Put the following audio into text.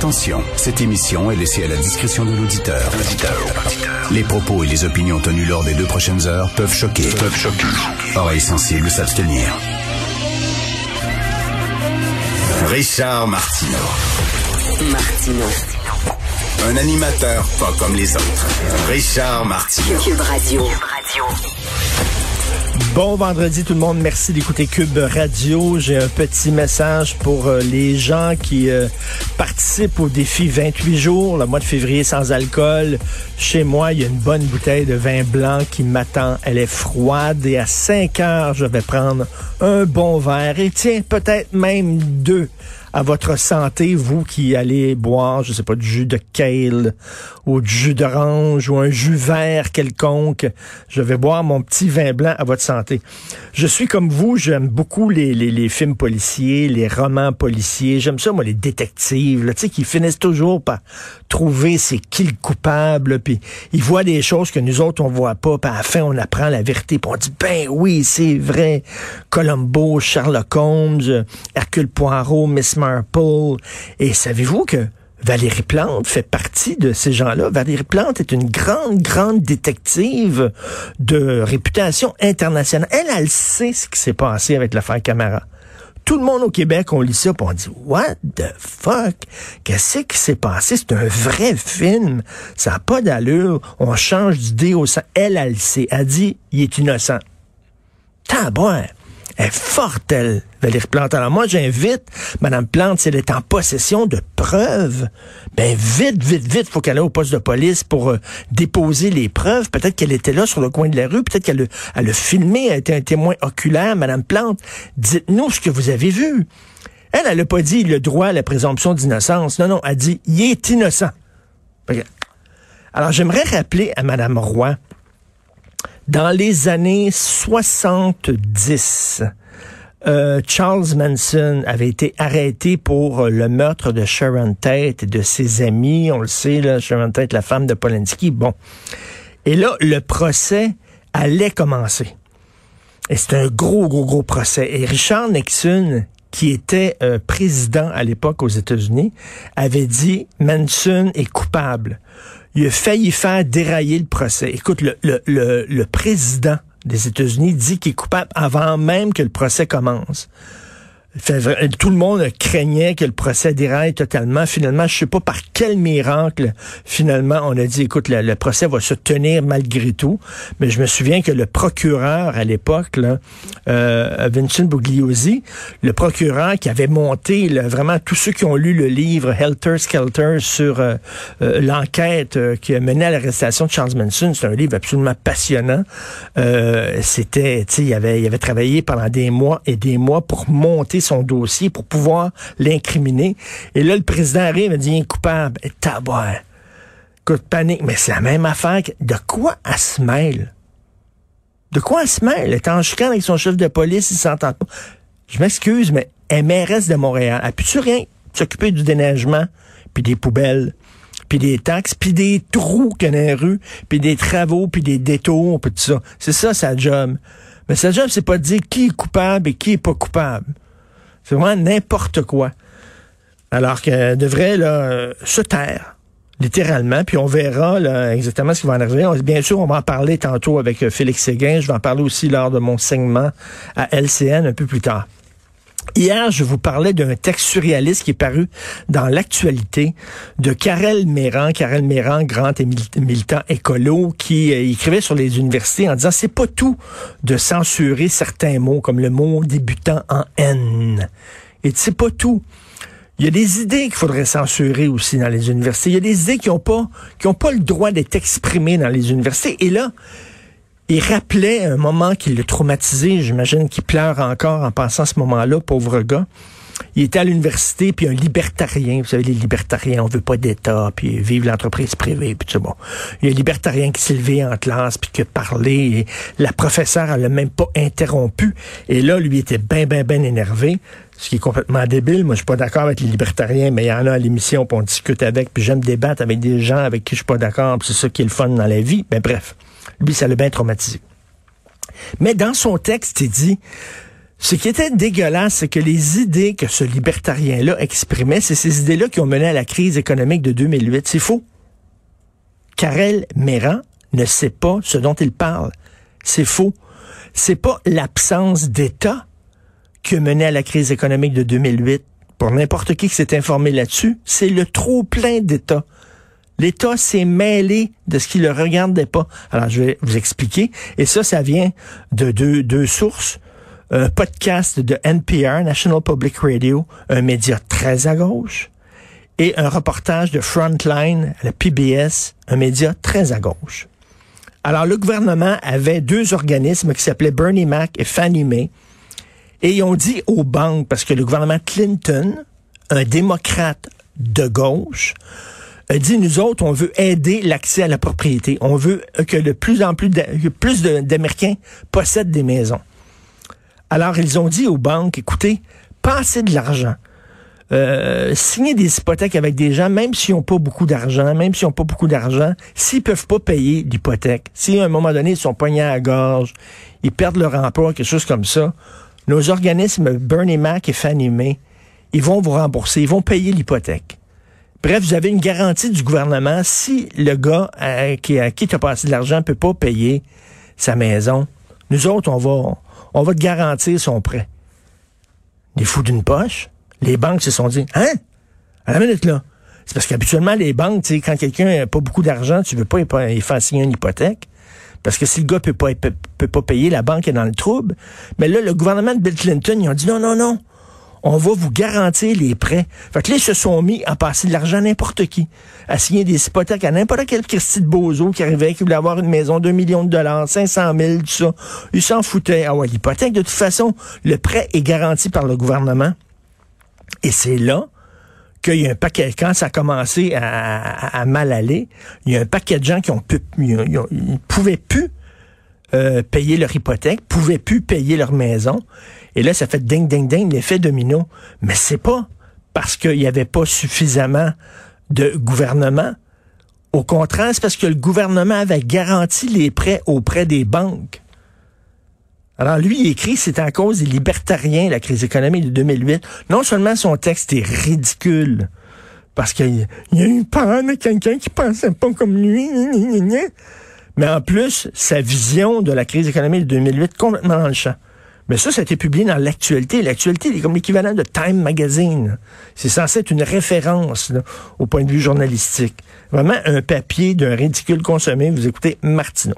Attention, cette émission est laissée à la discrétion de l'auditeur. Les propos et les opinions tenues lors des deux prochaines heures peuvent choquer. Peuvent choquer. Oreilles sensibles s'abstenir. Richard Martineau. Martino. Un animateur pas comme les autres. Richard Martineau. Cube Radio. Bon vendredi tout le monde, merci d'écouter Cube Radio. J'ai un petit message pour euh, les gens qui euh, participent au défi 28 jours, le mois de février sans alcool. Chez moi, il y a une bonne bouteille de vin blanc qui m'attend. Elle est froide et à 5 heures, je vais prendre un bon verre et tiens, peut-être même deux à votre santé, vous qui allez boire, je sais pas, du jus de kale ou du jus d'orange ou un jus vert quelconque. Je vais boire mon petit vin blanc à votre santé. Je suis comme vous, j'aime beaucoup les, les, les, films policiers, les romans policiers. J'aime ça, moi, les détectives, tu sais, qui finissent toujours par trouver c'est qui le coupable, puis ils voient des choses que nous autres, on voit pas, puis à la fin, on apprend la vérité, puis on dit, ben oui, c'est vrai. Columbo, Sherlock Holmes, Hercule Poirot, Miss Et savez-vous que Valérie Plante fait partie de ces gens-là? Valérie Plante est une grande, grande détective de réputation internationale. Elle, elle sait ce qui s'est passé avec l'affaire Camara. Tout le monde au Québec, on lit ça, puis on dit What the fuck? Qu'est-ce qui s'est passé? C'est un vrai film. Ça n'a pas d'allure. On change d'idée au sang. Elle, elle sait. Elle dit il est innocent. Tabouin. Elle est forte, elle, Valérie Plante. Alors moi, j'invite Mme Plante, si elle est en possession de preuves, ben vite, vite, vite, faut qu'elle aille au poste de police pour euh, déposer les preuves. Peut-être qu'elle était là sur le coin de la rue, peut-être qu'elle a, a filmé, elle a été un témoin oculaire, Mme Plante. Dites-nous ce que vous avez vu. Elle, elle n'a pas dit le droit à la présomption d'innocence. Non, non, elle dit il est innocent. Alors, j'aimerais rappeler à Mme Roy, dans les années 70, euh, Charles Manson avait été arrêté pour le meurtre de Sharon Tate et de ses amis. On le sait, là, Sharon Tate, la femme de Polanski. Bon. Et là, le procès allait commencer. Et c'est un gros, gros, gros procès. Et Richard Nixon, qui était euh, président à l'époque aux États-Unis, avait dit Manson est coupable il a failli faire dérailler le procès. Écoute, le, le, le, le président des États-Unis dit qu'il est coupable avant même que le procès commence. Tout le monde craignait que le procès déraille totalement. Finalement, je sais pas par quel miracle, finalement, on a dit, écoute, le, procès va se tenir malgré tout. Mais je me souviens que le procureur à l'époque, là, euh, Vincent Bugliosi, le procureur qui avait monté vraiment tous ceux qui ont lu le livre Helter Skelter sur euh, euh, l'enquête qui a mené à l'arrestation de Charles Manson, c'est un livre absolument passionnant. C'était, tu sais, il avait, il avait travaillé pendant des mois et des mois pour monter son dossier pour pouvoir l'incriminer. Et là, le président arrive et dit, il est coupable. Et taboire. Écoute, panique. Mais c'est la même affaire. De quoi elle se mêle? De quoi elle se mêle? Elle est en chicane avec son chef de police, il s'entend pas. Je m'excuse, mais MRS de Montréal. Elle peut-tu rien? S'occuper du déneigement, puis des poubelles, puis des taxes, puis des trous qu'il y a dans les rues, puis des travaux, puis des détours, puis tout ça. C'est ça sa job. Mais sa job, c'est pas de dire qui est coupable et qui est pas coupable. C'est vraiment n'importe quoi. Alors qu'elle devrait là, se taire littéralement, puis on verra exactement ce qui va en arriver. Bien sûr, on va en parler tantôt avec euh, Félix Séguin. Je vais en parler aussi lors de mon segment à LCN un peu plus tard. Hier, je vous parlais d'un texte surréaliste qui est paru dans l'actualité de Karel Méran, Karel Méran, grand et militant écolo, qui euh, écrivait sur les universités en disant c'est pas tout de censurer certains mots comme le mot débutant en N. Et c'est pas tout. Il y a des idées qu'il faudrait censurer aussi dans les universités. Il y a des idées qui n'ont pas, qui ont pas le droit d'être exprimées dans les universités. Et là, il rappelait un moment qui l'a traumatisé. J'imagine qu'il pleure encore en pensant à ce moment-là, pauvre gars. Il était à l'université, puis un libertarien, vous savez, les libertariens, on veut pas d'État, puis vive l'entreprise privée, puis tout bon. Il y a un libertarien qui s'est levé en classe, puis qui a parlé, et la professeure, elle l'a même pas interrompu. Et là, lui était bien, bien, bien énervé, ce qui est complètement débile. Moi, je suis pas d'accord avec les libertariens, mais il y en a à l'émission, puis on discute avec, puis j'aime débattre avec des gens avec qui je suis pas d'accord, c'est ça qui est le fun dans la vie. Ben bref. Lui, ça l'a bien traumatisé. Mais dans son texte, il dit, Ce qui était dégueulasse, c'est que les idées que ce libertarien-là exprimait, c'est ces idées-là qui ont mené à la crise économique de 2008. C'est faux. Karel Méran ne sait pas ce dont il parle. C'est faux. C'est pas l'absence d'État qui a mené à la crise économique de 2008. Pour n'importe qui qui s'est informé là-dessus, c'est le trop plein d'État. L'État s'est mêlé de ce qui ne le regardait pas. Alors, je vais vous expliquer. Et ça, ça vient de deux, sources. Un podcast de NPR, National Public Radio, un média très à gauche, et un reportage de Frontline, la PBS, un média très à gauche. Alors, le gouvernement avait deux organismes qui s'appelaient Bernie Mac et Fannie Mae, et ils ont dit aux banques, parce que le gouvernement Clinton, un démocrate de gauche, dit, nous autres, on veut aider l'accès à la propriété. On veut que de plus en plus, d'Américains possèdent des maisons. Alors, ils ont dit aux banques, écoutez, passez de l'argent. Euh, signer des hypothèques avec des gens, même s'ils n'ont pas beaucoup d'argent, même s'ils n'ont pas beaucoup d'argent, s'ils peuvent pas payer l'hypothèque, si à un moment donné ils sont poignés à la gorge, ils perdent leur emploi, quelque chose comme ça, nos organismes Bernie Mac et Fannie ils vont vous rembourser, ils vont payer l'hypothèque. Bref, vous avez une garantie du gouvernement. Si le gars à, qui, à qui tu as passé de l'argent peut pas payer sa maison, nous autres, on va, on va te garantir son prêt. Les fous d'une poche, les banques se sont dit, hein? À la minute là. C'est parce qu'habituellement, les banques, quand quelqu'un n'a pas beaucoup d'argent, tu veux pas il faire signer une hypothèque. Parce que si le gars peut pas, peut pas payer, la banque est dans le trouble. Mais là, le gouvernement de Bill Clinton, ils ont dit non, non, non on va vous garantir les prêts. Fait que là, ils se sont mis à passer de l'argent à n'importe qui, à signer des hypothèques à n'importe quel Christy de Bozo qui arrivait, qui voulait avoir une maison, 2 millions de dollars, 500 000, tout ça. Ils s'en foutaient. Ah ouais, l'hypothèque, de toute façon, le prêt est garanti par le gouvernement. Et c'est là qu'il y a un paquet, quand ça a commencé à, mal aller, il y a un paquet de gens qui ont pu, ils, pouvaient plus euh, payer leur hypothèque, pouvaient plus payer leur maison. Et là, ça fait ding, ding, ding, l'effet domino. Mais c'est pas parce qu'il n'y avait pas suffisamment de gouvernement. Au contraire, c'est parce que le gouvernement avait garanti les prêts auprès des banques. Alors lui, il écrit, c'est à cause des libertariens, la crise économique de 2008. Non seulement son texte est ridicule, parce qu'il y a eu peur de quelqu'un qui pensait pas comme lui, mais en plus, sa vision de la crise économique de 2008 complètement dans le champ. Mais ça, ça a été publié dans l'actualité. L'actualité est comme l'équivalent de Time Magazine. C'est censé être une référence au point de vue journalistique. Vraiment un papier d'un ridicule consommé. Vous écoutez Martineau.